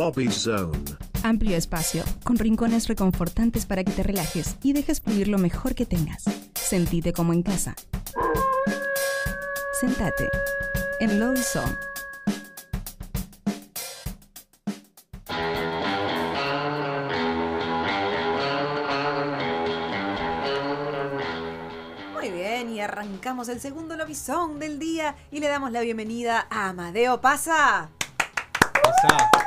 Lobby Zone. Amplio espacio, con rincones reconfortantes para que te relajes y dejes fluir lo mejor que tengas. Sentite como en casa. Sentate en Lobby Zone. Muy bien, y arrancamos el segundo lobizón del día y le damos la bienvenida a Amadeo Pasa. Pasa.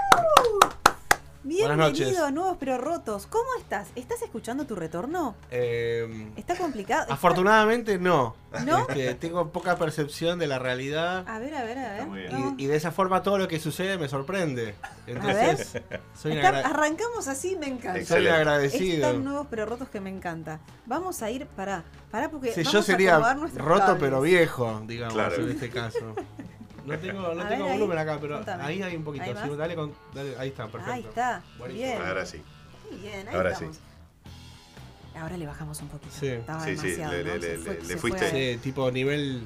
Bienvenido noches. a Nuevos Pero Rotos. ¿Cómo estás? ¿Estás escuchando tu retorno? Eh, ¿Está complicado? ¿Está- afortunadamente no. ¿No? Este, tengo poca percepción de la realidad. A ver, a ver, a ver. Y, y de esa forma todo lo que sucede me sorprende. Entonces, soy, Está- agra- arrancamos así, me encanta. soy agradecido. Están nuevos pero rotos que me encanta. Vamos a ir para para porque Sí, vamos yo sería roto cables. pero viejo, digamos, Claro. en este caso. No tengo, no tengo ver, ahí, volumen acá, pero contame. ahí hay un poquito. ¿Ahí Sí, dale con- dale, ahí está, perfecto. Ahí está. Buenísimo. Bien. Ahora sí. Muy bien, ahí Ahora estamos. Ahora le bajamos un poquito. Sí. Estaba Sí, sí, demasiado, le- ¿no? le- le- fue- le fuiste. fue Sí, tipo nivel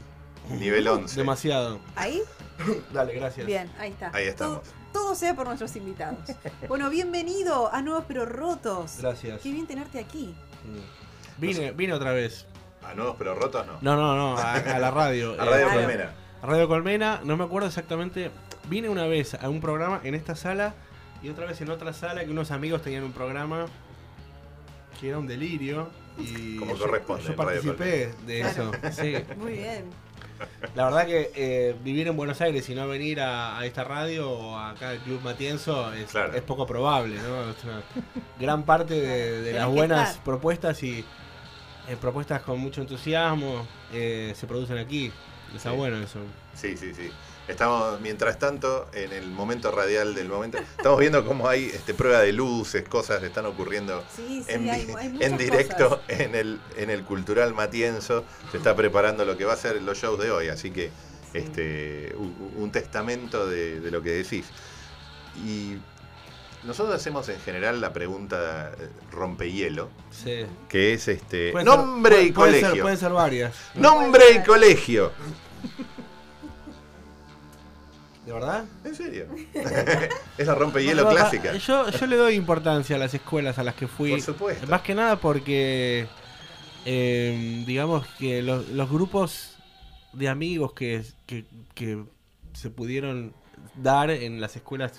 Nivel 11. demasiado. Ahí, Dale, gracias. bien, ahí está. Ahí estamos. Todo, todo sea por nuestros invitados. Bueno, bienvenido a Nuevos Pero Rotos. Gracias. Qué bien tenerte aquí. Mm. Vine, vine otra vez. A nuevos pero rotos no. No, no, no, a, a la radio. A Radio Eh, Claro. Radio Colmena, no me acuerdo exactamente. Vine una vez a un programa en esta sala y otra vez en otra sala que unos amigos tenían un programa que era un delirio. Y Como yo- corresponde Yo participé de Claro. eso. Sí. Muy bien. La verdad que eh, vivir en Buenos Aires y no venir a, a esta radio o acá al Club Matienzo es, Claro. es poco probable, ¿no? Es una gran parte de, las buenas estar. propuestas y eh, propuestas con mucho entusiasmo eh, se producen aquí. Está Sí. bueno eso. Sí, sí, sí. Estamos, mientras tanto, en el momento radial del momento, estamos viendo cómo hay este, prueba de luces, cosas están ocurriendo Sí, sí, en, hay, hay en directo cosas. en el, en el Cultural Matienzo. Se está preparando lo que va a ser los shows de hoy, así que Sí. este, un, un testamento de, de lo que decís. Y nosotros hacemos en general la pregunta eh, rompehielo, Sí. que es este ser- nombre puede- y ser- colegio. pueden ser varias. Nombre y colegio. ¿De verdad? ¿En serio? es la rompehielo no, clásica. Yo, yo le doy importancia a las escuelas a las que fui. Por supuesto. Más que nada porque, eh, digamos que los, los grupos de amigos que, que, que se pudieron dar en las escuelas,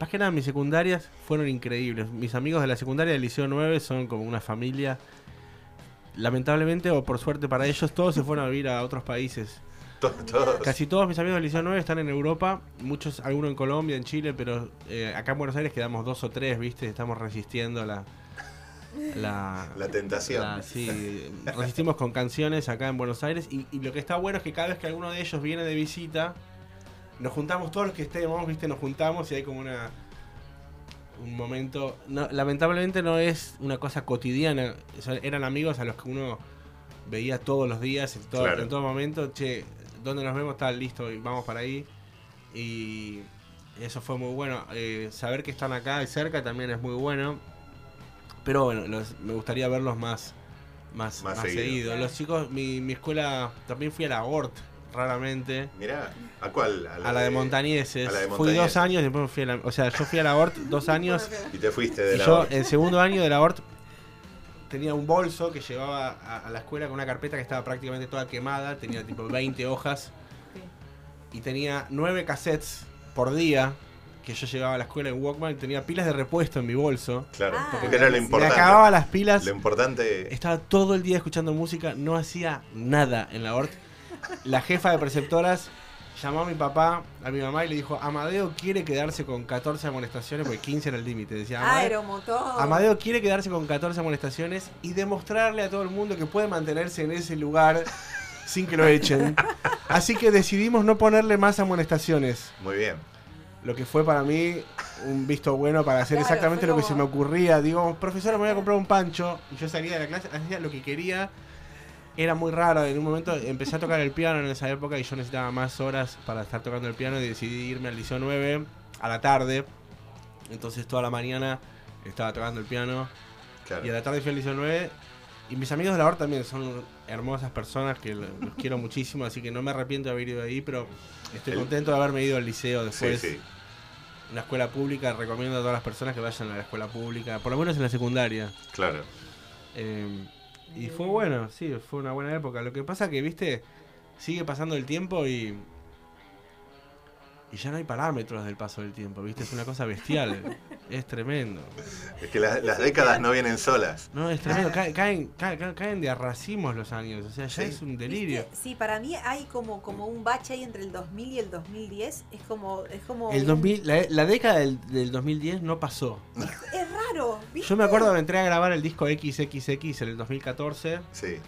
más que nada mis secundarias, fueron increíbles. Mis amigos de la secundaria del Liceo 9 son como una familia. Lamentablemente o por suerte para ellos, todos se fueron a vivir a otros países. To- todos. Casi todos mis amigos del Liceo 9 están en Europa, muchos, algunos en Colombia, en Chile, pero eh, acá en Buenos Aires quedamos dos o tres, ¿viste? Estamos resistiendo la... La, La tentación. la- sí, resistimos con canciones acá en Buenos Aires y, y lo que está bueno es que cada vez que alguno de ellos viene de visita, nos juntamos todos los que estemos, ¿viste? Nos juntamos y hay como una... Un momento... no, lamentablemente no es una cosa cotidiana, son- eran amigos a los que uno veía todos los días, en todo, Claro. en todo momento, che, ¿dónde nos vemos? Está listo, y vamos para ahí. Y eso fue muy bueno. Eh, saber que están acá y cerca también es muy bueno. Pero bueno, los- me gustaría verlos más, más, Más más, seguido. seguido. Los chicos, mi, mi escuela, también fui a la ORT, raramente. Mirá, ¿a cuál? A la de Montañeses. a la de Fui Montañeses. dos años, después me fui a la... O sea, yo fui a la ORT dos años. Y te fuiste de Y la yo, el segundo año de la ORT, tenía un bolso que llevaba a, a la escuela con una carpeta que estaba prácticamente toda quemada, tenía tipo 20 hojas y tenía 9 cassettes por día que yo llevaba a la escuela en Walkman, tenía pilas de repuesto en mi bolso. Claro, Ah. porque era lo Me importante. acababa las pilas, Lo importante. estaba todo el día escuchando música, no hacía nada en la ORT. La jefa de preceptoras llamó a mi papá, a mi mamá y le dijo, Amadeo quiere quedarse con 14 amonestaciones, porque 15 era el límite. Decía, "Amadeo- Aeromotor. Amadeo quiere quedarse con 14 amonestaciones y demostrarle a todo el mundo que puede mantenerse en ese lugar sin que lo echen. Así que decidimos no ponerle más amonestaciones. Muy bien. Lo que fue para mí un visto bueno para hacer Claro, exactamente lo que se me ocurría. Digo, profesora, me voy a comprar un pancho. Y yo salía de la clase, hacía lo que quería. Era muy raro. En un momento empecé a tocar el piano en esa época y yo necesitaba más horas para estar tocando el piano y decidí irme al Liceo 9 a la tarde. Entonces toda la mañana estaba tocando el piano. Claro. Y a la tarde fui al Liceo 9. Y mis amigos de la hora también son hermosas personas que lo- los quiero muchísimo. Así que no me arrepiento de haber ido ahí, pero estoy El- contento de haberme ido al liceo Sí, después. sí. una escuela pública, recomiendo a todas las personas que vayan a la escuela pública, por lo menos en la secundaria. Claro. Eh, y fue bueno, sí, fue una buena época. Lo que pasa que, viste, sigue pasando el tiempo y. Y ya no hay parámetros del paso del tiempo, viste, es una cosa bestial. es tremendo. Es que la- las décadas no vienen solas. No, es tremendo. Ca- caen, ca- ca- caen de a racimos los años, o sea, ya Sí. es un delirio. ¿Viste? Sí, para mí hay como, como un bache ahí entre el 2000 y el 2010. Es como. Es como El un- 2000, la, la década del, del 2010 no pasó. Es raro, ¿viste? Yo me acuerdo que entré a grabar el disco XXX en el 2014. Sí.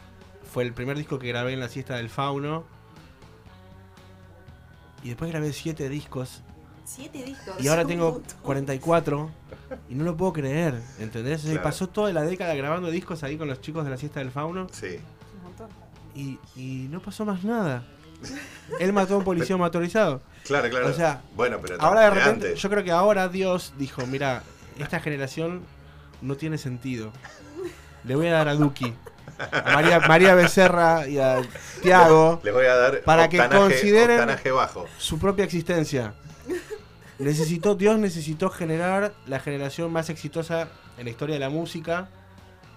Fue el primer disco que grabé en la siesta del fauno. Y después grabé siete discos. Siete discos. Y ahora tengo montón. 44. Y no lo puedo creer, ¿entendés? O sea, Claro. pasó toda la década grabando discos ahí con los chicos de la siesta del fauno. Sí. Un montón. Y, y no pasó más nada. Él mató a un policía motorizado. Claro, claro. O sea, bueno, pero Ahora de repente, antes. yo creo que ahora Dios dijo, mira, esta generación no tiene sentido. Le voy a dar a Duki, a María, María Becerra y a Tiago Les voy a dar Para que consideren- bajo. su propia existencia. Necesitó, Dios necesitó generar la generación más exitosa en la historia de la música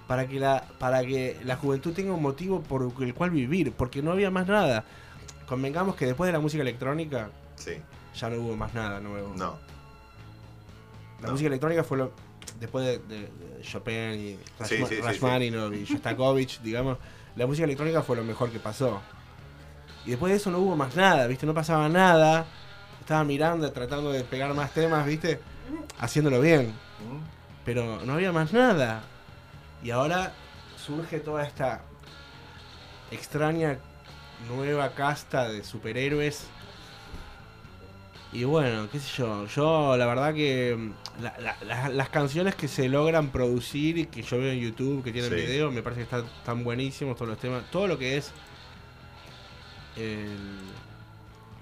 para que la, para que la juventud tenga un motivo por el cual vivir, porque no había más nada. Convengamos que después de la música electrónica Sí. ya no hubo más nada nuevo. No. La No. música electrónica fue lo. Después de, de- de Chopin y Sí, Rashma- sí, y Shostakovich, digamos, la música electrónica fue lo mejor que pasó. Y después de eso no hubo más nada, ¿viste? No pasaba nada. Estaba mirando, tratando de pegar más temas, ¿viste? Haciéndolo bien. Pero no había más nada. Y ahora surge toda esta extraña nueva casta de superhéroes. Y bueno, qué sé yo, yo la verdad que mm, la- la- la- las canciones que se logran producir y que yo veo en YouTube, que tienen Sí. video, me parece que están tan buenísimos todos los temas. Todo lo que es el,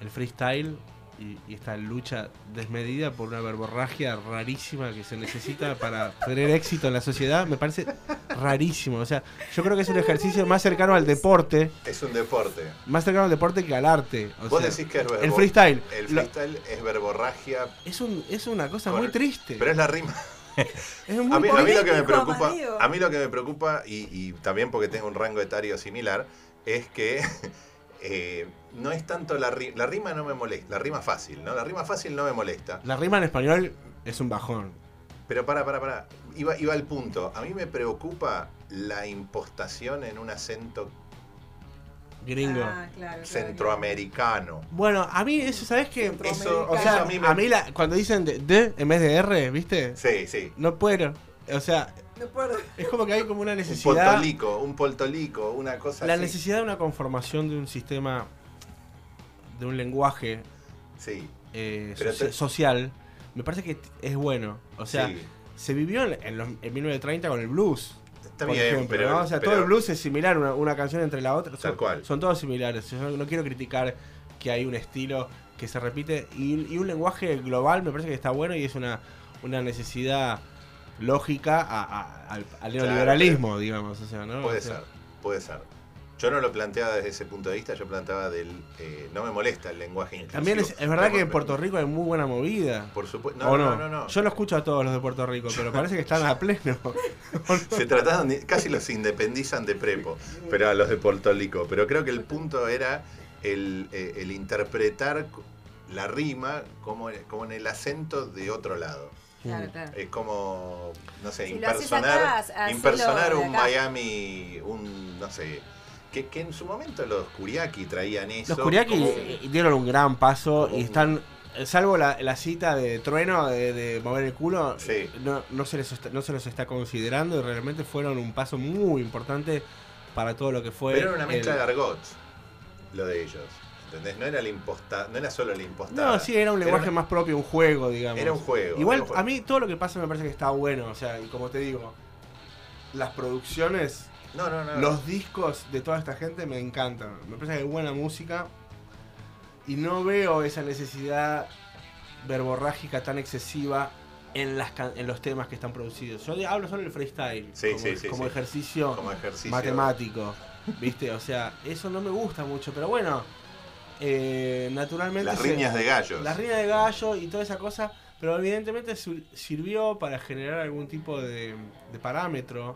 el freestyle y, y esta lucha desmedida por una verborragia rarísima que se necesita para tener éxito en la sociedad, me parece rarísimo. O sea, yo creo que es un ejercicio más cercano al deporte, Es un deporte. más cercano al deporte que al arte. O Vos sea, decís que es el freestyle. El Lo- freestyle es verborragia, es, un, es una cosa muy triste. pero es la rima. es muy A mí, a mí lo que me preocupa, a mí lo que me preocupa y, y también porque tengo un rango etario similar es que eh, no es tanto la rima, la rima no me molesta, la rima fácil, ¿no? La rima fácil no me molesta. La rima en español es un bajón. Pero para, para, para. Iba, iba al punto. A mí me preocupa la impostación en un acento Gringo. Ah, claro, claro, centroamericano. Bueno, a mí eso, ¿sabes qué? Eso, O sea, eso a mí, la- cuando dicen de, de en vez de R, ¿viste? Sí, sí. No puedo. O sea. No es como que hay como una Un necesidad. poltolico, un poltolico, una cosa La así. necesidad de una conformación de un sistema, de un lenguaje Sí, eh, te- social, me parece que es bueno. O sea, sí. se vivió en, en los, en 1930 con el blues. Está por bien, ejemplo, pero, ¿no? O sea, pero- todo el blues es similar, una, una canción entre la otra. Tal Son, cual. son todos similares. Yo no quiero criticar que hay un estilo que se repite y, y un lenguaje global me parece que está bueno y es una, una necesidad lógica a- a- al, al Claro, neoliberalismo, digamos. O sea, ¿no? Puede O sea, ser, puede ser. Yo no lo planteaba desde ese punto de vista, yo planteaba del... eh, no me molesta el lenguaje inclusivo. También es, es verdad No, que en Puerto Rico hay muy buena movida. Por supuesto. ¿O No, no? no, no. Yo lo escucho a todos los de Puerto Rico, pero parece que están a pleno. Se trataron, de- casi los independizan de prepo, pero a los de Puerto Rico. Pero creo que el punto era el, eh, el interpretar la rima como, como en el acento de otro lado. Claro, claro. Es como, no sé, Si impersonar, acá, un. Miami, un, no sé, que, que en su momento los Kuriaki traían eso. Los Kuriaki como- dieron un gran paso como y están, salvo la, la cita de Trueno de, de mover el culo, Sí. no, no, se les está, no se los está considerando y realmente fueron un paso muy importante para todo lo que fue. Pero era una mezcla el- de argots, lo de ellos. ¿Entendés? No era, la imposta, no era solo la impostada. No, sí, era un Era lenguaje una- más propio, un juego, digamos. Era un juego. Igual era un juego. a mí todo lo que pasa me parece que está bueno, o sea, y como te digo, las producciones, No, no, no. los discos de toda esta gente me encantan. Me parece que hay buena música y no veo esa necesidad verborrágica tan excesiva en, las can- en los temas que están producidos. Yo hablo solo del freestyle Sí, como, sí, sí, como sí. ejercicio como ejercicio. matemático, ¿viste? O sea, eso no me gusta mucho, pero bueno, eh, naturalmente... Las se- riñas de gallos. las riñas de gallo y toda esa cosa. Pero evidentemente sirvió para generar algún tipo de, de parámetro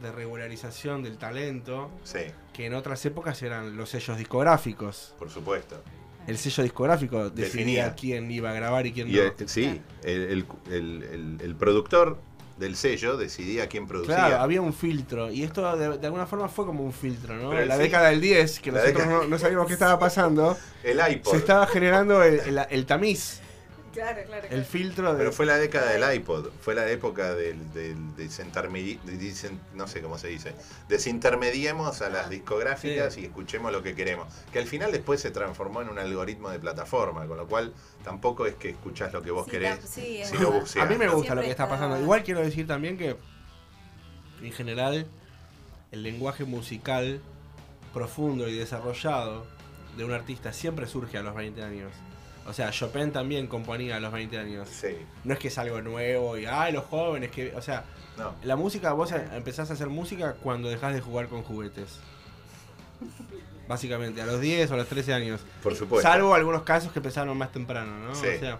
de regularización del talento, Sí, que en otras épocas eran los sellos discográficos. por supuesto. El sello discográfico decidía Definía. quién iba a grabar y quién Y no. el- sí, el- el- el productor del sello decidía quién producía. Claro, había un filtro. Y esto de, de alguna forma fue como un filtro, ¿no? Pero la década del 10, que La nosotros década- no, no sabíamos qué estaba pasando, El iPod. se estaba generando el, el- el tamiz, Claro, claro. el filtro de... Pero fue la década del iPod, fue la época del, del desintermedi- de no sé cómo se dice, desintermediemos a las discográficas Sí. y escuchemos lo que queremos. Que al final después se transformó en un algoritmo de plataforma, con lo cual tampoco es que escuchás lo que vos Sí, querés, sí, verdad. buceás. A mí me gusta lo que está está- pasando. Igual quiero decir también que, en general, el lenguaje musical profundo y desarrollado de un artista siempre surge a los 20 años. O sea, Chopin también componía a los 20 años. Sí, No es que es algo nuevo y, ay, los jóvenes que... O sea, no. la música, vos em- empezás a hacer música cuando dejás de jugar con juguetes. Básicamente, a los 10 o a los 13 años. Por supuesto. Salvo algunos casos que empezaron más temprano, ¿no? Sí. O sea,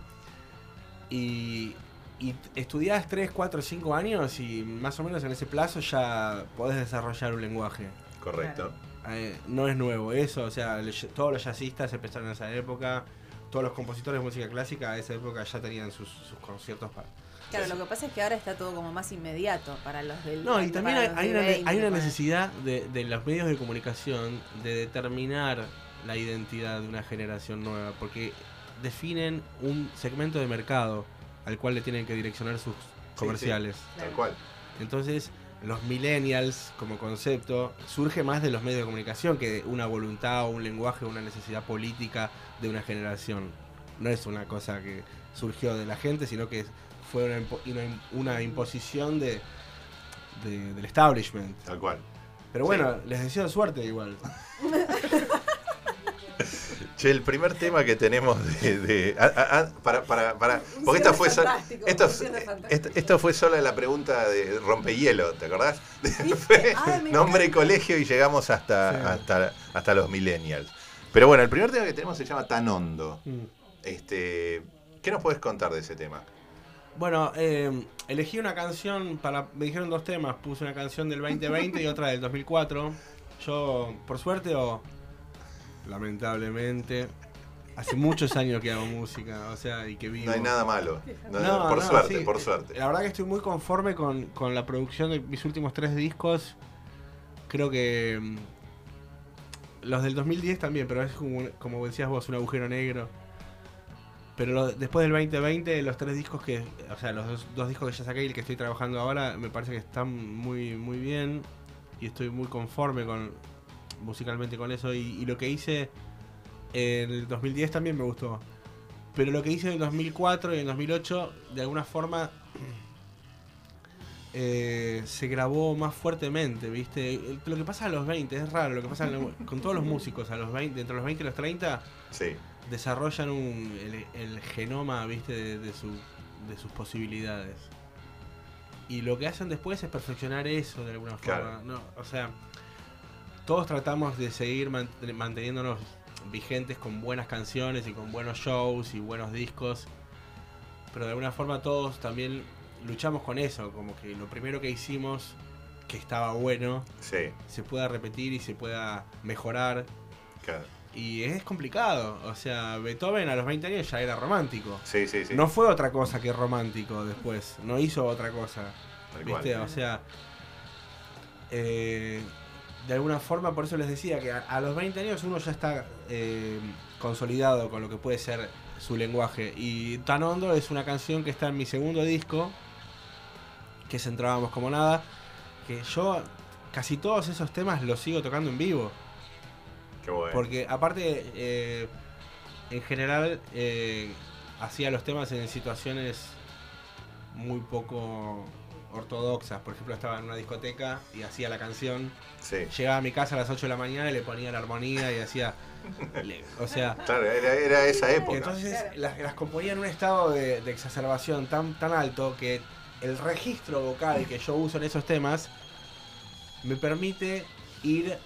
y, y estudiás 3, 4, 5 años y más o menos en ese plazo ya podés desarrollar un lenguaje. Correcto. Eh, no es nuevo eso, o sea, todos los jazzistas empezaron en esa época, todos los compositores de música clásica a esa época ya tenían sus, sus conciertos para... Claro, lo que pasa es que ahora está todo como más inmediato para los del. No, y también hay, una, 20, hay una necesidad de, de los medios de comunicación de determinar la identidad de una generación nueva, porque definen un segmento de mercado al cual le tienen que direccionar sus comerciales. Tal cual. Entonces, los millennials como concepto surge más de los medios de comunicación que de una voluntad o un lenguaje o una necesidad política de una generación. No es una cosa que surgió de la gente, sino que fue una, impo- una- una imposición de, de- del establishment. Tal cual. Pero bueno, les deseo suerte igual. Che, el primer tema que tenemos de. de- ah, ah, ah, para, para, para. Porque esta fue, so- fantástico, esto, esto, esto fue solo la pregunta de rompehielo, ¿te acordás? ¿Viste? Fue Ay, me nombre encanta. colegio y llegamos hasta, Sí. hasta, hasta los millennials. Pero bueno, el primer tema que tenemos se llama Tan Hondo. Mm. Este, ¿Qué nos puedes contar de ese tema? Bueno, eh, elegí una canción para. Me dijeron dos temas. Puse una canción del 2020 y otra del 2004. Yo, por suerte o lamentablemente, hace muchos años que hago música, o sea, y que vivo. No hay nada malo. No, No, por no, suerte, sí. por suerte. La verdad que estoy muy conforme con, con la producción de mis últimos tres discos. Creo que. mm, Los del 2010 también, pero es como, como decías vos, un agujero negro. Pero lo- después del 2020, los tres discos que. O sea, los dos, dos discos que ya saqué y el que estoy trabajando ahora, me parece que están muy, muy bien. Y estoy muy conforme con musicalmente con eso. Y, y lo que hice en el 2010 también me gustó. Pero lo que hice en el 2004 y en el 2008, de alguna forma, eh, se grabó más fuertemente, ¿viste? Lo que pasa a los 20, es raro, lo que pasa con todos los músicos a los 20, entre los 20 y los 30, Sí, desarrollan un, el, el genoma, ¿viste? De, de su- de sus posibilidades. Y lo que hacen después es perfeccionar eso de alguna Claro. forma. No, o sea, todos tratamos de seguir man- manteniéndonos vigentes con buenas canciones y con buenos shows y buenos discos. Pero de alguna forma todos también luchamos con eso, como que lo primero que hicimos que estaba bueno sí, se pueda repetir y se pueda mejorar. claro. Y es complicado, o sea, Beethoven a los 20 años ya era romántico. sí, sí, sí. No fue otra cosa que romántico después, no hizo otra cosa. ¿Viste? O sea, eh, de alguna forma, por eso les decía que a, a los 20 años uno ya está eh, consolidado con lo que puede ser su lenguaje. Y Tan Hondo es una canción que está en mi segundo disco, que es Entrábamos como nada, que yo casi todos esos temas los sigo tocando en vivo. Qué bueno. Porque aparte, eh, en general, eh, hacía los temas en situaciones muy poco ortodoxas. Por ejemplo, estaba en una discoteca y hacía la canción. Sí. Llegaba a mi casa a las 8 de la mañana y le ponía la armonía y hacía... le- o sea... Claro, era, era esa época. Entonces Claro. las, las componía en un estado de, de exacerbación tan, tan alto que el registro vocal que yo uso en esos temas me permite ir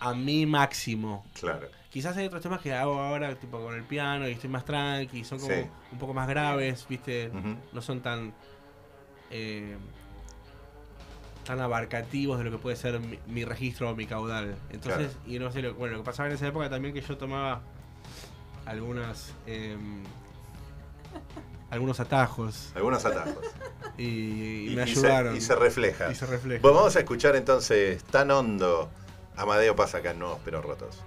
a mi máximo. Claro. Quizás hay otros temas que hago ahora, tipo con el piano, y estoy más tranqui, son como Sí. un poco más graves, ¿viste? No son tan. Eh, tan abarcativos de lo que puede ser mi, mi registro o mi caudal. Entonces, Claro. y no sé, lo, bueno, lo que pasaba en esa época también que yo tomaba algunas. em, algunos atajos Algunos atajos. y, me y se- ayudaron. y se refleja. Y se refleja. Bueno, vamos a escuchar entonces tan hondo. Amadeo pasa acá en Nuevos Pero Rotos.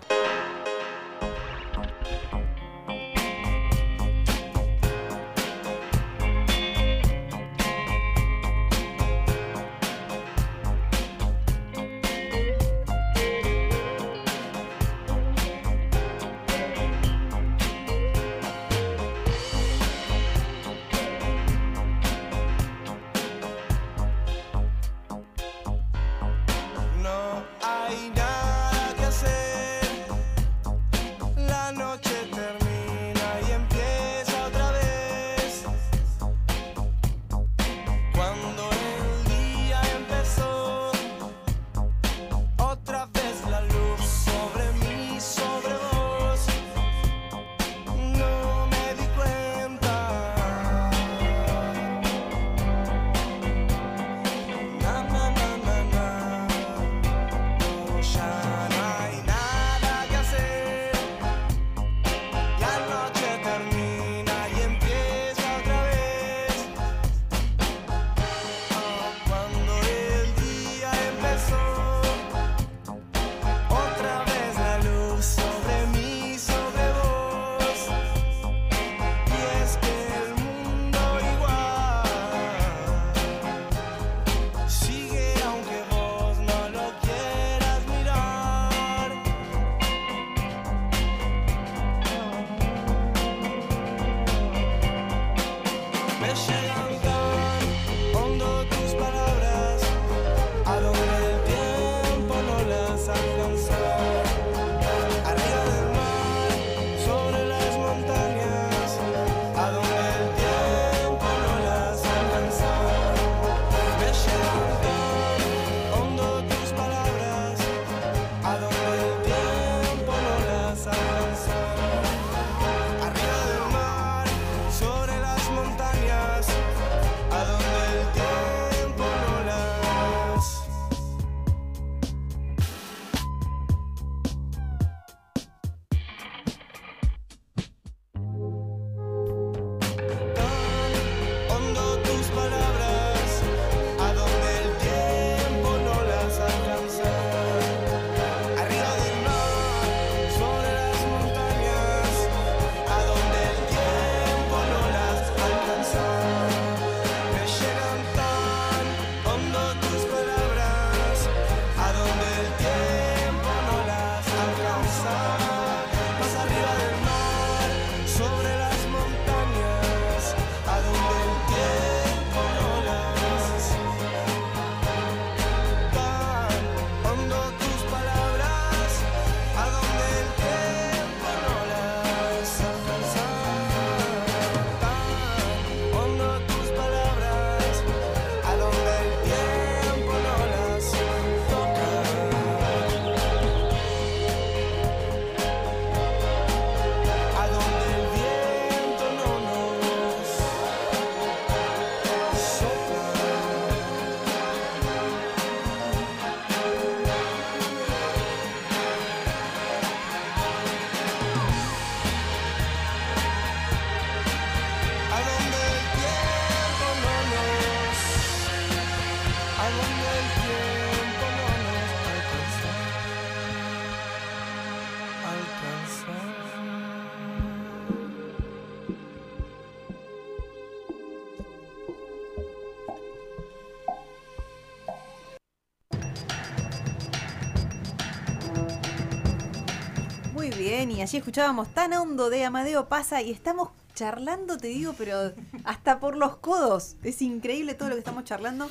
Muy bien, y allí escuchábamos tan hondo de Amadeo Pasa y estamos charlando, te digo, pero hasta por los codos. Es increíble todo lo que estamos charlando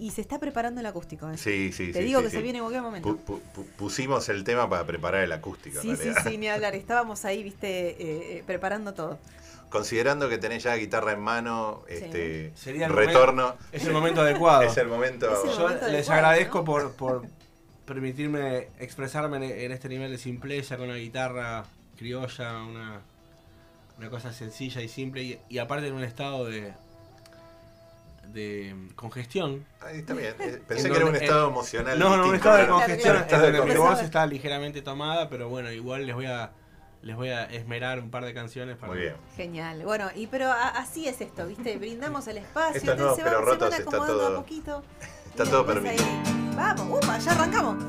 y se está preparando el acústico. ¿eh? Sí, sí, Te sí, digo sí, que sí. se viene en cualquier momento. Pu- pu- pu- pusimos el tema para preparar el acústico. en Sí, sí, sí, ni hablar. Estábamos ahí, viste, eh, eh, preparando todo. Considerando que tenés ya guitarra en mano, Sí. este Sería el retorno. momento- es el momento adecuado. Es el momento. Es el Yo les agradezco ¿no? por, por permitirme expresarme en, este nivel de simpleza con una guitarra criolla, una, una cosa sencilla y simple, y, y aparte en un estado de, de congestión. Ahí está bien. Eh, Pensé En que era un estado en- emocional. No, no, un distinto, estado de congestión Un en estado de donde mi voz está ligeramente tomada, pero bueno, igual les voy a les voy a esmerar un par de canciones para Muy bien. Genial. Bueno, y pero a- así es esto, ¿viste? Brindamos el espacio, te- nuevos se, van, pero se van rotos está acomodando todo- a poquito. está todo permitido. ahí- Vamos, upa, ya arrancamos.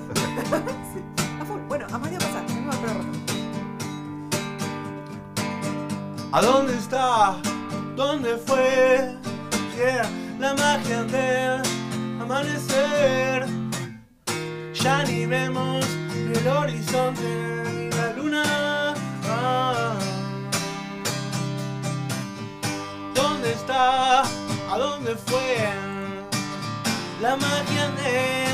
Sí, a full. Bueno, a Mario al pero roto. ¿A dónde está? ¿Dónde fue? Yeah, la magia del amanecer. Ya ni vemos el horizonte ni la luna. Ah. ¿Dónde está? ¿A dónde fue? La magia del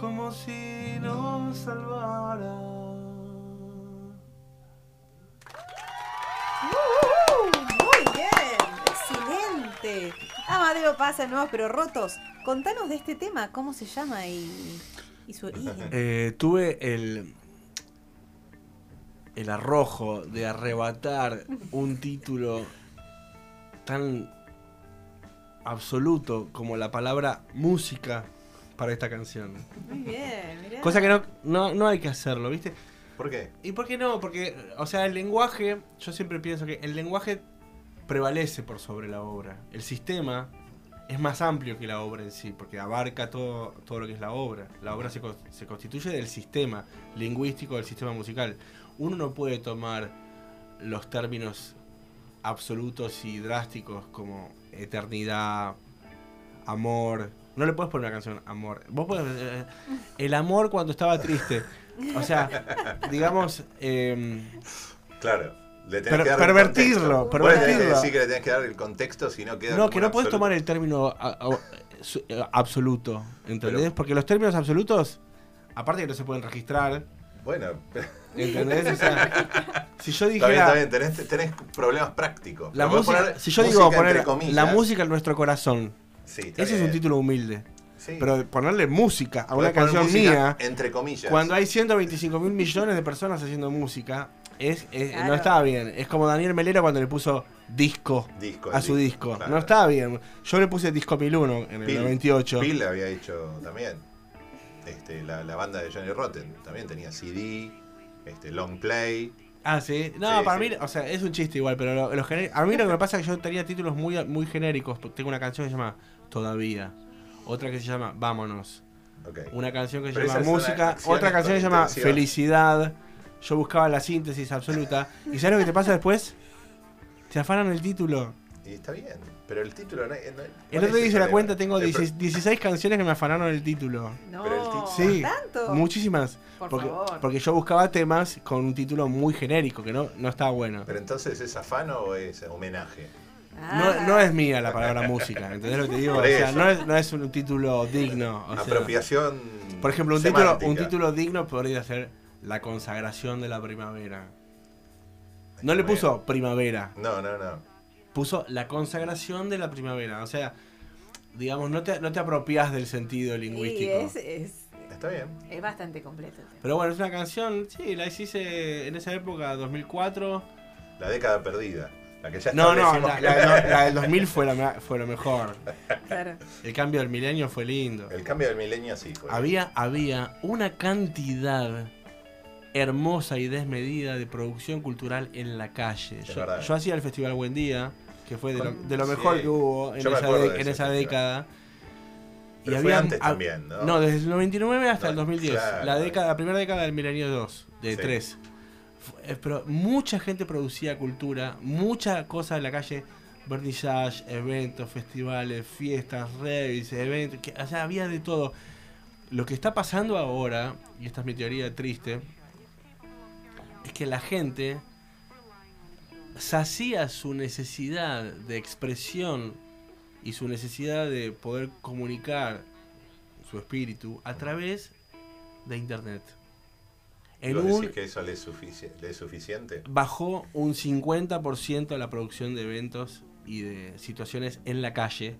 como si nos salvara. Uh, Muy bien, excelente. Amadeo pasa nuevos pero rotos. Contanos de este tema, cómo se llama y, y su origen. Eh, tuve el el arrojo de arrebatar un título tan absoluto como la palabra música para esta canción. Muy bien, mirá. Cosa que no, no, no hay que hacerlo, ¿viste? ¿Por qué? ¿Y por qué no? Porque, o sea, el lenguaje, yo siempre pienso que el lenguaje prevalece por sobre la obra. El sistema es más amplio que la obra en sí, porque abarca todo, todo lo que es la obra. La obra se, se constituye del sistema lingüístico, del sistema musical. Uno no puede tomar los términos absolutos y drásticos como eternidad, amor. No le puedes poner una canción amor. Vos podés, eh, el amor cuando estaba triste. O sea, digamos, eh, Claro. Le tenés Per- que dar el pervertirlo. Vos pervertirlo. decir que le tenés que dar el contexto, si no queda. no, que no absoluto. tomar el término a- a- su- eh, absoluto, ¿entendés? Pero- Porque los términos absolutos, aparte que no se pueden registrar, Bueno, ¿entendés? O sea, si yo está bien, dijera está bien. Tenés, tenés problemas prácticos. la Pero podés música, poner si yo música digo poner comillas. la música en nuestro corazón, Sí, está ese es un título humilde. Sí. Pero ponerle música a una canción mía, Entre comillas. cuando hay 125 mil millones de personas haciendo música, es, es- Claro. no está bien. Es como Daniel Melera cuando le puso disco Disco, a su disco. claro. No está bien. Yo le puse disco 1001 en el Pil- 98. Pil había hecho también. Este, la, la banda de Johnny Rotten también tenía CD, este, long play. Ah, sí. No, Sí, para sí. mí, o sea, es un chiste igual, pero lo- los a mí lo que me pasa es que yo tenía títulos muy, muy genéricos. Tengo una canción que se llama Todavía, otra que se llama Vámonos, una canción que se llama Música, otra canción que se llama. Felicidad. Yo buscaba la síntesis absoluta. ¿Y sabes lo que te pasa después? Te afanan el título. Y está bien, pero el título no, no- El ¿cuál otro día hice la cuenta, tengo El pro- 16, 16 canciones que me afanaron el título. No, Pero el título- Sí, ¿tanto? muchísimas. Por porque, favor. porque yo buscaba temas con un título muy genérico, que no, no estaba bueno. Pero entonces, ¿es afano o es homenaje? Ah. No, no es mía la palabra música, ¿entendés lo que te digo? O sea, no es, no es un título digno. o sea, Apropiación. por ejemplo, un título, un título digno podría ser La consagración de la primavera. No le puso primavera, No, no, no. Puso la consagración de la primavera. O sea, digamos, no te, no te apropias del sentido Y lingüístico. es, es, Está bien. es bastante completo. Pero bueno, es una canción, sí, la hice en esa época, 2004. La década perdida. La que ya No, no, la, la- no, la del 2000 fue, la, me- fue lo mejor. Claro. El cambio del milenio fue lindo. El cambio del milenio sí fue. Había, había una cantidad hermosa y desmedida de producción cultural en la calle. Yo, hacía el Festival Buen Día, que fue de lo, de lo sí. mejor que hubo en Yo esa, de- en esa década. Pero fue antes también, ¿no? desde el 99 hasta el No, 2010. claro. la, década, la primera década del milenio 2, de Sí. 3. Fu- eh, Pero mucha gente producía cultura, mucha cosa en la calle, vernissage, eventos, festivales, fiestas, raves, eventos, que, o sea, había de todo. Lo que está pasando ahora, y esta es mi teoría triste, es que la gente sacía su necesidad de expresión y su necesidad de poder comunicar su espíritu a través de internet. ¿Y En vos un, decís que eso le es, sufici- le es suficiente? bajó un 50% la producción de eventos y de situaciones en la calle,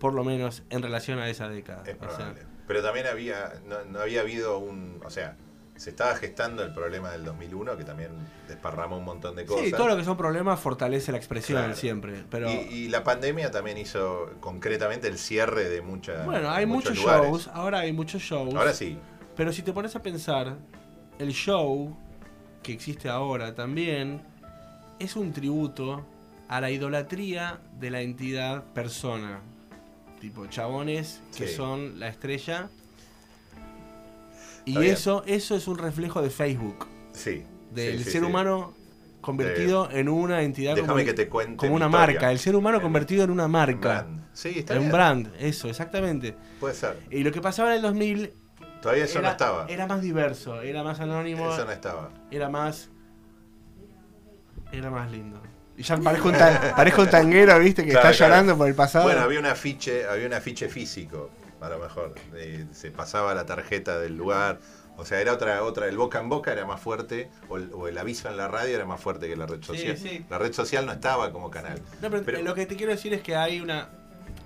por lo menos en relación a esa década. Es O sea, probable. Pero también había, no, no había habido un, o sea, se estaba gestando el problema del 2001 que también desparramó un montón de cosas. sí, todo lo que son problemas fortalece la expresión Claro. siempre. Pero y, y la pandemia también hizo concretamente el cierre de muchas bueno, hay muchos shows, ahora hay muchos shows. Ahora sí, Pero si te pones a pensar, el show que existe ahora también es un tributo a la idolatría de la entidad persona. Tipo chabones que Sí. son la estrella. Y bien. eso, eso es un reflejo de Facebook, sí. del sí, sí, ser sí. humano convertido en una entidad Déjame como, que te cuente como una historia. marca. El ser humano convertido en una marca. brand. Sí, está En un brand, eso, exactamente. Puede ser. Y lo que pasaba en el 2000 Todavía eso era, no estaba. era más diverso, era más anónimo. Eso no estaba. era más. Era más lindo. Y ya parezco un, tan- parezco un tanguero, viste, que Claro, está claro. llorando por el pasado. Bueno, había un afiche, había un afiche físico, a lo mejor. Eh, se pasaba la tarjeta del lugar. O sea, era otra, otra, el boca en boca era más fuerte, o el, o el aviso en la radio era más fuerte que la red social. sí. La red social no estaba como canal. No, pero, pero- lo que te quiero decir es que hay una.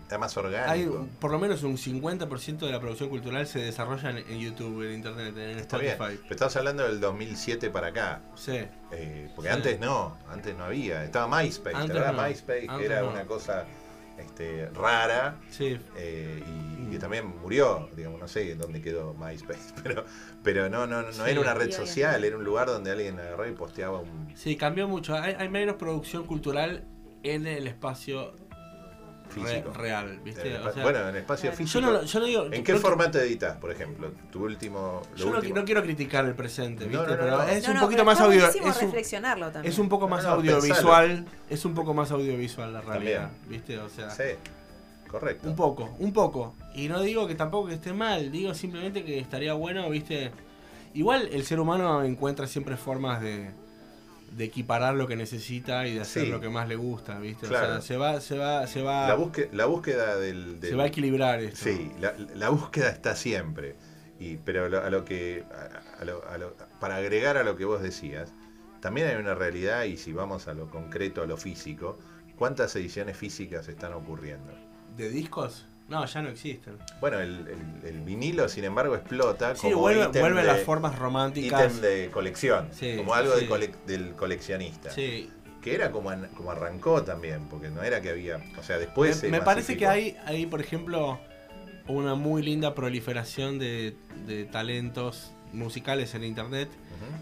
Era más Hay orgánico. por lo menos un 50% de la producción cultural se desarrolla en, en YouTube, en internet, en Está. Spotify. Pero estamos hablando del 2007 para acá. Sí. Eh, porque Sí. antes no, antes no había. Estaba MySpace, Antes ¿verdad? no. MySpace, Antes era no. una cosa este, rara. Sí. eh, y, Mm. que también murió, digamos, no sé dónde quedó MySpace, pero, pero no, no, no Sí. era una red social, era un lugar donde alguien agarraba y posteaba un Sí, cambió mucho. Hay, hay menos producción cultural en el espacio re- físico. real, ¿viste? En el O espa- sea, bueno, en espacio Yo físico. yo no, yo no digo. ¿En qué no- formato editas, por ejemplo? Tu último. Lo Yo no, último. no quiero criticar el presente, ¿viste? no, no, pero no. es No, un no, poquito más audio. Es un, reflexionarlo también. Es un poco más No, no, audiovisual, es un poco más audiovisual la realidad, También. ¿viste? O sea, Sí, correcto. un poco, un poco. Y no digo que tampoco que esté mal, digo simplemente que estaría bueno, ¿viste? Igual el ser humano encuentra siempre formas de, de equiparar lo que necesita y de hacer Sí. lo que más le gusta, ¿viste? O Claro. sea, se va, se va, se va, La, búsqueda, la búsqueda del, se va a equilibrar esto. Sí, la, la búsqueda está siempre. Y, pero lo- a lo que. a lo- a lo- para agregar a lo que vos decías, también hay una realidad, y si vamos a lo concreto, a lo físico, ¿cuántas ediciones físicas están ocurriendo? ¿De discos? No, ya no existen. Bueno, el, el- el vinilo, sin embargo, explota Sí, como vuelve, ítem vuelve de- las formas románticas. ítem de colección, Sí, como algo de cole- del coleccionista. Sí, Que era como, como arrancó también, porque no era que había. O sea, después. me, se me parece que hay, hay, por ejemplo, una muy linda proliferación de, de talentos musicales en internet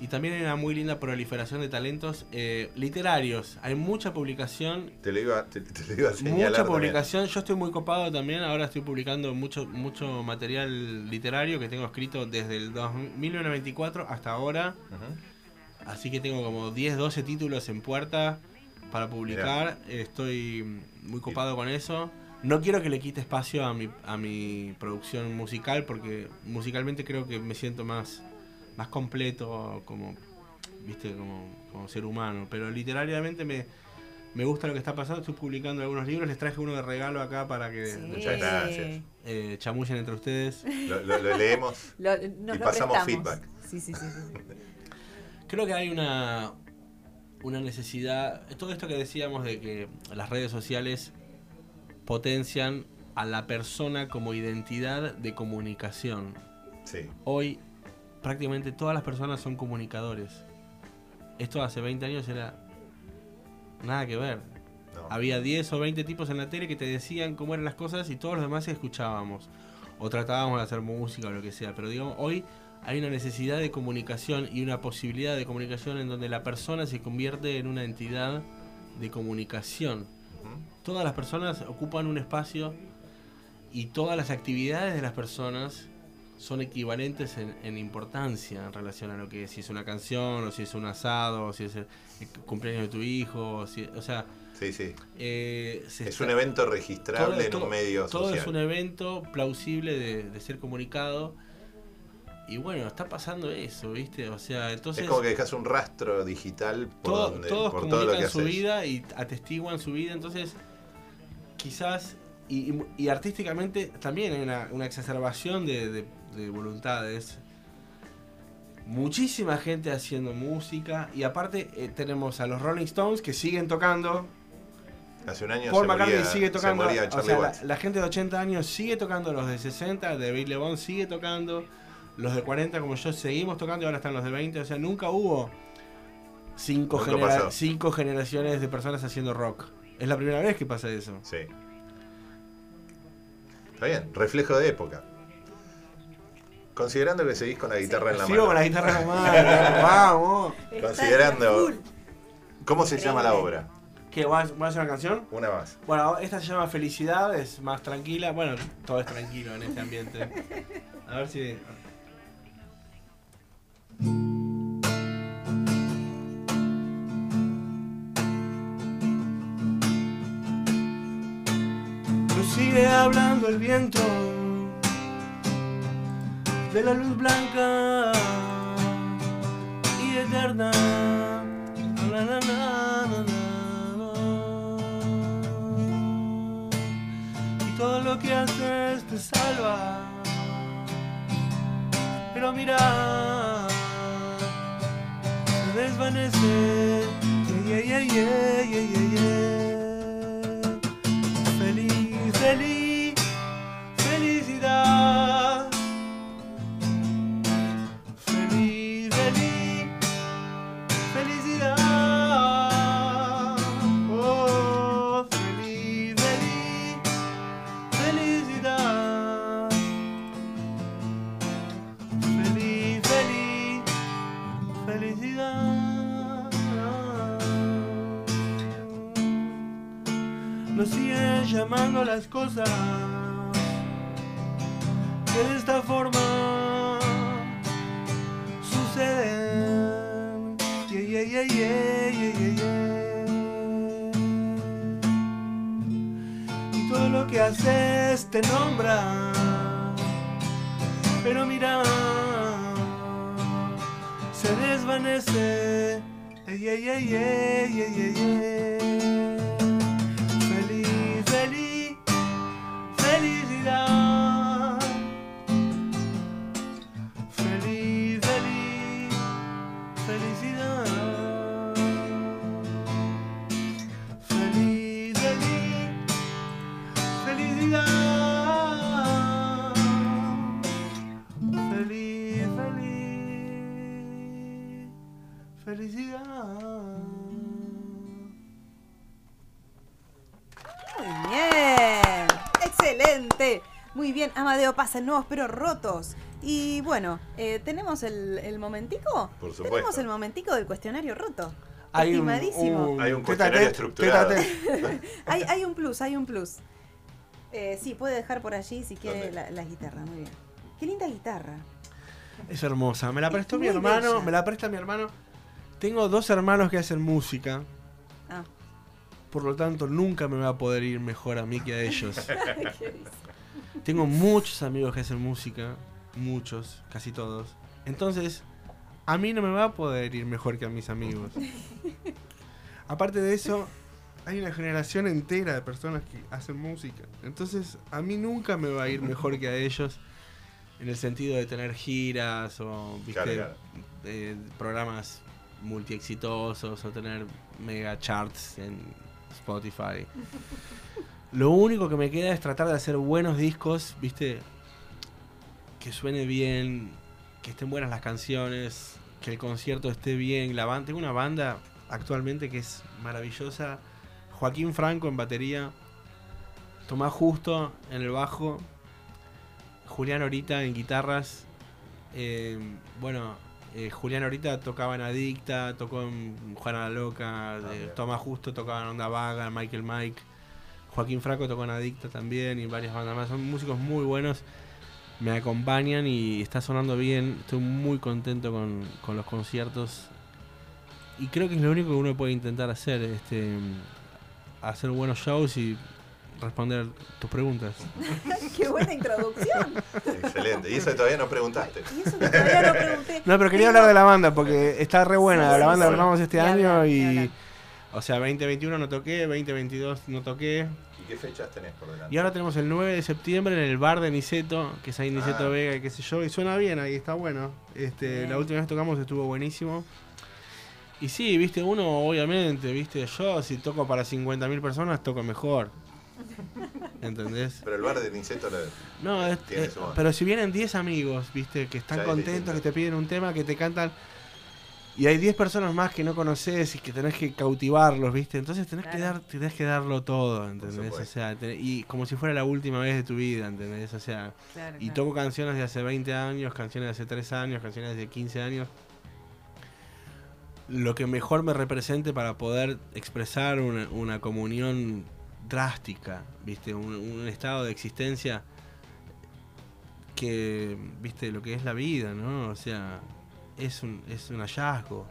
Y también hay una muy linda proliferación de talentos eh, literarios. Hay mucha publicación, Te lo iba, te, te lo iba a señalar. mucha también. publicación. Yo estoy muy copado también. Ahora estoy publicando mucho, mucho material literario que tengo escrito desde el 2000 1994 hasta ahora. Así que tengo como 10, 12 títulos en puerta para publicar. Estoy muy copado con eso. No quiero que le quite espacio a mi, a mi producción musical porque musicalmente creo que me siento más, más completo como, viste, como, como ser humano. Pero literariamente me, me gusta lo que está pasando, estoy publicando algunos libros, les traje uno de regalo acá para que Sí. Muchas gracias. eh, chamullen entre ustedes. Lo, lo- lo leemos. Lo- nos Y lo pasamos prestamos. feedback. Sí, sí, sí. sí. Creo que hay una, una necesidad, todo esto que decíamos de que las redes sociales potencian a la persona como identidad de comunicación. Sí. Hoy prácticamente todas las personas son comunicadores. Esto hace 20 años era nada que ver. No. Había 10 o 20 tipos en la tele que te decían cómo eran las cosas y todos los demás escuchábamos. O tratábamos de hacer música o lo que sea. Pero digamos, hoy hay una necesidad de comunicación y una posibilidad de comunicación en donde la persona se convierte en una entidad de comunicación. Todas las personas ocupan un espacio y todas las actividades de las personas son equivalentes en, en importancia en relación a lo que es, si es una canción, o si es un asado, o si es el, el cumpleaños de tu hijo, o, si- o sea, Sí, sí. eh, se Es está- un evento registrable todo- en todo- un medio todo social. es un evento plausible de, de ser comunicado. Y bueno, está pasando eso, ¿viste? O sea, entonces es como que dejas un rastro digital por, todo- donde- todos por todo lo que comunican su haces. vida y atestiguan su vida, entonces quizás, y, y- y artísticamente también hay una, una exacerbación de, de- de voluntades. Muchísima gente haciendo música y aparte eh, tenemos a los Rolling Stones que siguen tocando. Hace un año Paul se McCartney moría, sigue tocando. o sea, la, gente de 80 años sigue tocando, los de 60, de Bill LeBon sigue tocando, los de 40 como yo seguimos tocando y ahora están los de 20. O sea, nunca hubo cinco, Nunca genera- pasó. cinco generaciones de personas haciendo rock. Es la primera vez que pasa eso. Sí. Está bien, reflejo de época. Considerando que seguís con la guitarra en la Sigo mano. con la guitarra en la mano. Vamos. Está Considerando-. ¿Cómo se llama la obra? ¿Qué? ¿Vas a hacer una canción? Una más. Bueno, esta se llama Felicidad, es más tranquila. Bueno, todo es tranquilo en este ambiente. A ver si. Sigue hablando el viento de la luz blanca y eterna. Na, na, na, na, na. Y todo lo que haces te salva. Pero mira, se desvanece. Yeah, yeah, yeah. Las cosas que de esta forma suceden. Yeah, yeah, yeah. Y todo lo que haces te nombra. Amadeo pasa nuevos pero rotos. Y bueno, eh, ¿tenemos el, el momentico? Por Tenemos supuesto. el momentico del cuestionario roto. Hay un, Estimadísimo. un- Hay un cuestionario estructurado. Hay, hay un plus, hay un plus. Eh, sí, puede dejar por allí si quiere la, la guitarra. Muy bien. Qué linda guitarra. Es hermosa. Me la Es prestó mi hermano. bella. Me la presta mi hermano. Tengo dos hermanos que hacen música. Ah. Por lo tanto, nunca me va a poder ir mejor a mí que a ellos. Tengo muchos amigos que hacen música. Muchos, casi todos. Entonces, a mí no me va a poder ir mejor que a mis amigos. Aparte de eso, hay una generación entera de personas que hacen música. Entonces, a mí nunca me va a ir mejor que a ellos en el sentido de tener giras o ¿viste? Claro, claro. eh, programas multiexitosos o tener mega charts en Spotify. Lo único que me queda es tratar de hacer buenos discos, ¿viste? Que suene bien, que estén buenas las canciones, que el concierto esté bien. La banda, tengo una banda actualmente que es maravillosa. Joaquín Franco en batería, Tomás Justo en el bajo, Julián Orita en guitarras. eh, bueno, eh, Julián Orita tocaba en Adicta, tocó en Juana la Loca, eh. Tomás Justo tocaba en Onda Vaga, Michael Mike. Joaquín Franco tocó en Adicta también y varias bandas más. Son músicos muy buenos. Me acompañan y está sonando bien. Estoy muy contento con, con los conciertos. Y creo que es lo único que uno puede intentar hacer. Este, hacer buenos shows y responder tus preguntas. ¡Qué buena introducción! Excelente. Y eso que todavía no preguntaste. Y eso que todavía no pregunté. No, pero quería hablar de la banda porque está re buena. Sí, la banda sí, la armamos este año hablar, y. O sea, 2021 no toqué, 2022 no toqué. ¿Y qué fechas tenés por delante? Y ahora tenemos el 9 de septiembre en el bar de Niceto, que es ahí Niceto Ah. Vega y qué sé yo, y suena bien ahí, está bueno. Este, Bien. la última vez tocamos estuvo buenísimo. Y sí, viste, uno obviamente, viste, yo si toco para 50.000 personas toco mejor. ¿Entendés? Pero el bar de Niceto lo- No, es- eh, pero si vienen 10 amigos, viste, que están Ya contentos, que te piden un tema, que te cantan, y hay 10 personas más que no conoces y que tenés que cautivarlos, viste, entonces tenés que dar, tenés que darlo todo, ¿entendés? O sea, te- y como si fuera la última vez de tu vida, ¿entendés? O sea, Claro, y claro. toco canciones de hace 20 años, canciones de hace 3 años, canciones de 15 años. Lo que mejor me represente para poder expresar una, una comunión drástica, ¿viste? Un, un estado de existencia que, ¿viste? Lo que es la vida, ¿no? O sea, es un, es un hallazgo.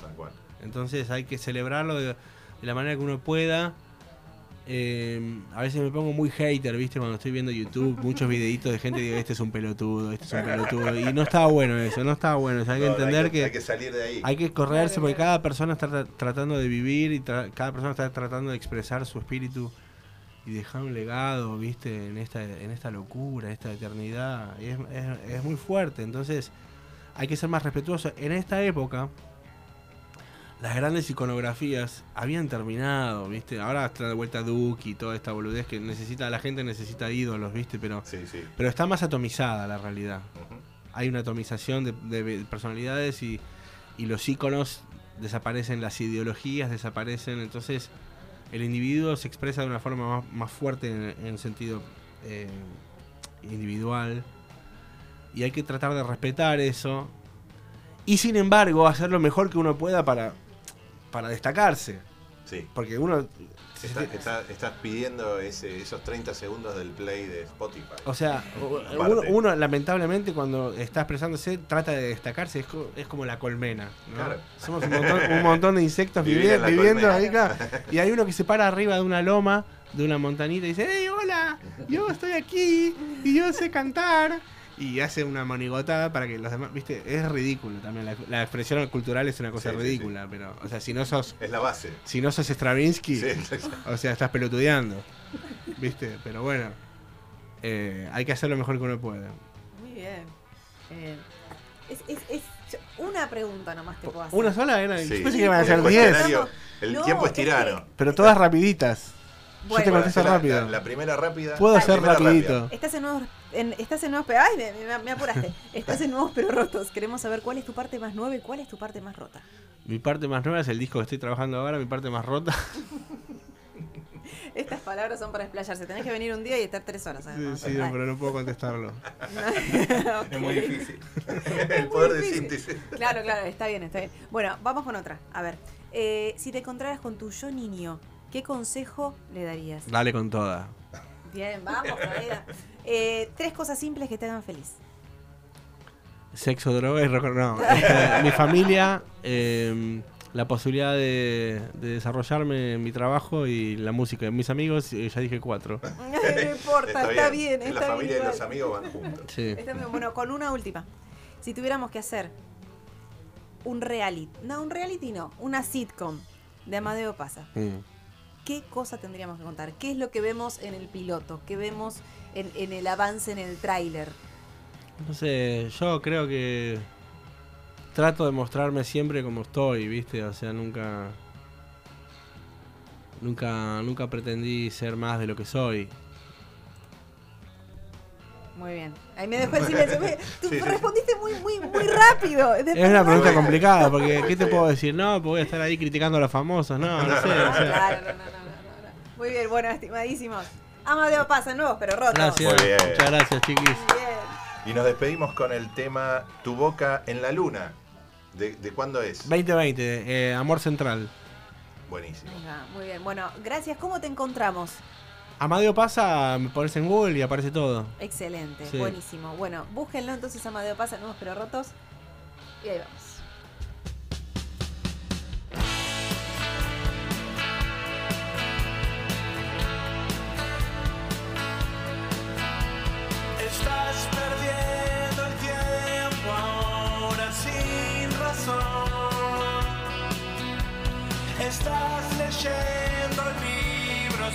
Tal cual. Entonces hay que celebrarlo de, de la manera que uno pueda. Eh, a veces me pongo muy hater, ¿viste? Cuando estoy viendo YouTube, muchos videitos de gente que dice, este es un pelotudo, este es un pelotudo. Y no está bueno eso, no está bueno. O sea, hay que entender que, Hay que salir de ahí. hay que correrse porque cada persona está tra- tratando de vivir y tra- cada persona está tratando de expresar su espíritu y dejar un legado, ¿viste? En esta, en esta locura, esta eternidad. Y es, es- es muy fuerte. Entonces, hay que ser más respetuoso. En esta época, las grandes iconografías habían terminado, ¿viste? Ahora está de vuelta Duke y toda esta boludez que necesita, la gente necesita ídolos, ¿viste? Pero, Sí, sí. pero está más atomizada la realidad hay una atomización de, de personalidades y, y los íconos desaparecen, las ideologías desaparecen, entonces el individuo se expresa de una forma más, más fuerte en, en sentido eh, individual y hay que tratar de respetar eso y sin embargo hacer lo mejor que uno pueda para, para destacarse, Sí. porque uno... Está- está- estás pidiendo ese, esos 30 segundos del play de Spotify. O sea, uno, uno, lamentablemente cuando está expresándose trata de destacarse, es, co- es como la colmena. ¿no? Claro. Somos un montón, un montón de insectos viviendo colmena. ahí, claro. Y hay uno que se para arriba de una loma, de una montañita y dice, ¡Hey, hola! Yo estoy aquí y yo sé cantar. Y hace una monigotada para que los demás, viste, es ridículo también. La, la expresión cultural es una cosa Sí, sí, ridícula, pero, o sea, si no sos, Es la base. si no sos Stravinsky, o sea, estás pelotudeando. ¿Viste? Pero bueno, eh, hay que hacer lo mejor que uno pueda. Muy bien. Eh, es, es, es una pregunta nomás te puedo hacer. ¿Una sola era? Sí. Yo pensé que iban a El ser porque 10. cuestionario- El No, tiempo es tirano. Pero todas rapiditas. Yo te Bueno. contesto La- rápido. La, la primera rápida. Puedo ser primera rapidito. rápida. Estás en nuevos, en, estás en nuevos pero ay, me, me- me apuraste. Estás en nuevos pero rotos. Queremos saber cuál es tu parte más nueva y cuál es tu parte más rota. Mi parte más nueva es el disco que estoy trabajando ahora, mi parte más rota. Estas palabras son para explayarse. Tenés que venir un día y estar tres horas. Sí, además. sí, Ay. pero no puedo contestarlo. Es muy difícil. El poder de síntesis. Claro, claro, está bien, está bien. Bueno, vamos con otra. A ver, eh, si te encontraras con tu yo niño, ¿qué consejo le darías? Dale con toda. Bien, vamos, Florida. Eh, tres cosas simples que te hagan feliz. Sexo, droga y rock. No. Este, mi familia, eh, la posibilidad de, de desarrollarme en mi trabajo y la música. Mis amigos, eh, ya dije cuatro. no importa, está, bien, La está familia bien. y los amigos van juntos. Sí. Está bien. Bueno, con una última. Si tuviéramos que hacer un reality, no, un reality no, una sitcom de Amadeo Pasa, Mm. ¿qué cosa tendríamos que contar? ¿Qué es lo que vemos en el piloto? ¿Qué vemos en, en el avance en el tráiler? No sé, yo creo que trato de mostrarme siempre como estoy, ¿viste? O sea, nunca. Nunca, nunca pretendí ser más de lo que soy. Muy bien. Ahí me dejó el silencio. Me- Tú Sí, sí. respondiste muy, muy, muy rápido. Es una pregunta complicada, porque ¿qué te puedo decir? No, pues voy a estar ahí criticando a los famosos, no, no sé. o sea. claro, no, no, no, no, no, no. Muy bien, bueno, estimadísimos. Amadeo pasa nuevos, pero rotos. Gracias, Muy bien. muchas gracias, chiquis. Bien. Y nos despedimos con el tema Tu boca en la luna. ¿De, de cuándo es? 2020, eh, Amor Central. Buenísimo. Muy bien. Bueno, gracias. ¿Cómo te encontramos? Amadeo pasa, me pones en Google y aparece todo. Excelente, Sí. buenísimo. Bueno, búsquenlo entonces Amadeo pasa nuevos pero rotos. Y ahí vamos.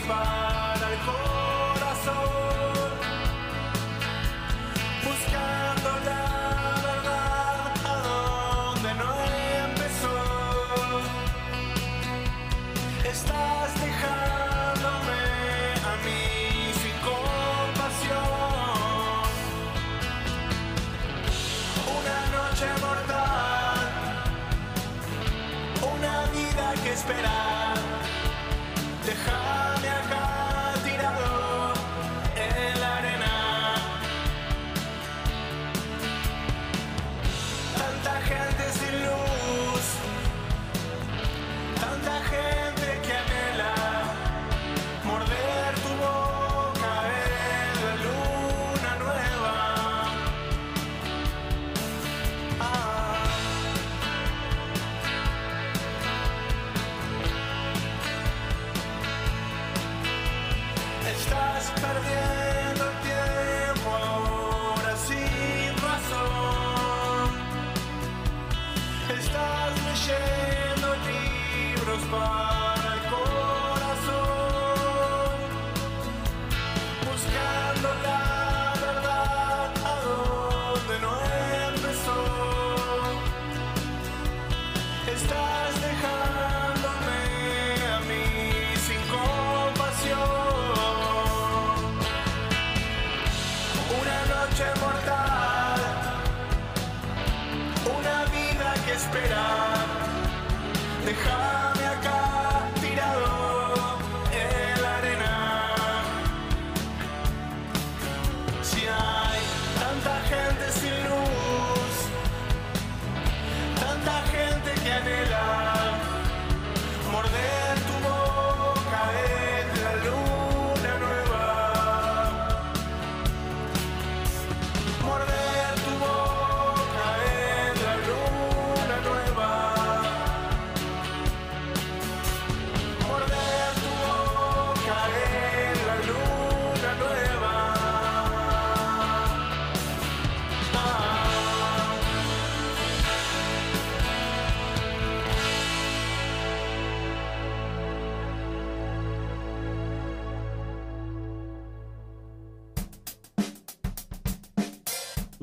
Libros para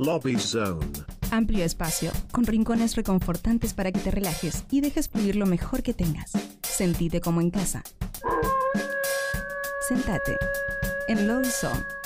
Lobby Zone. Amplio espacio, con rincones reconfortantes para que te relajes y dejes fluir lo mejor que tengas. Sentite como en casa. Sentate en Lobby Zone.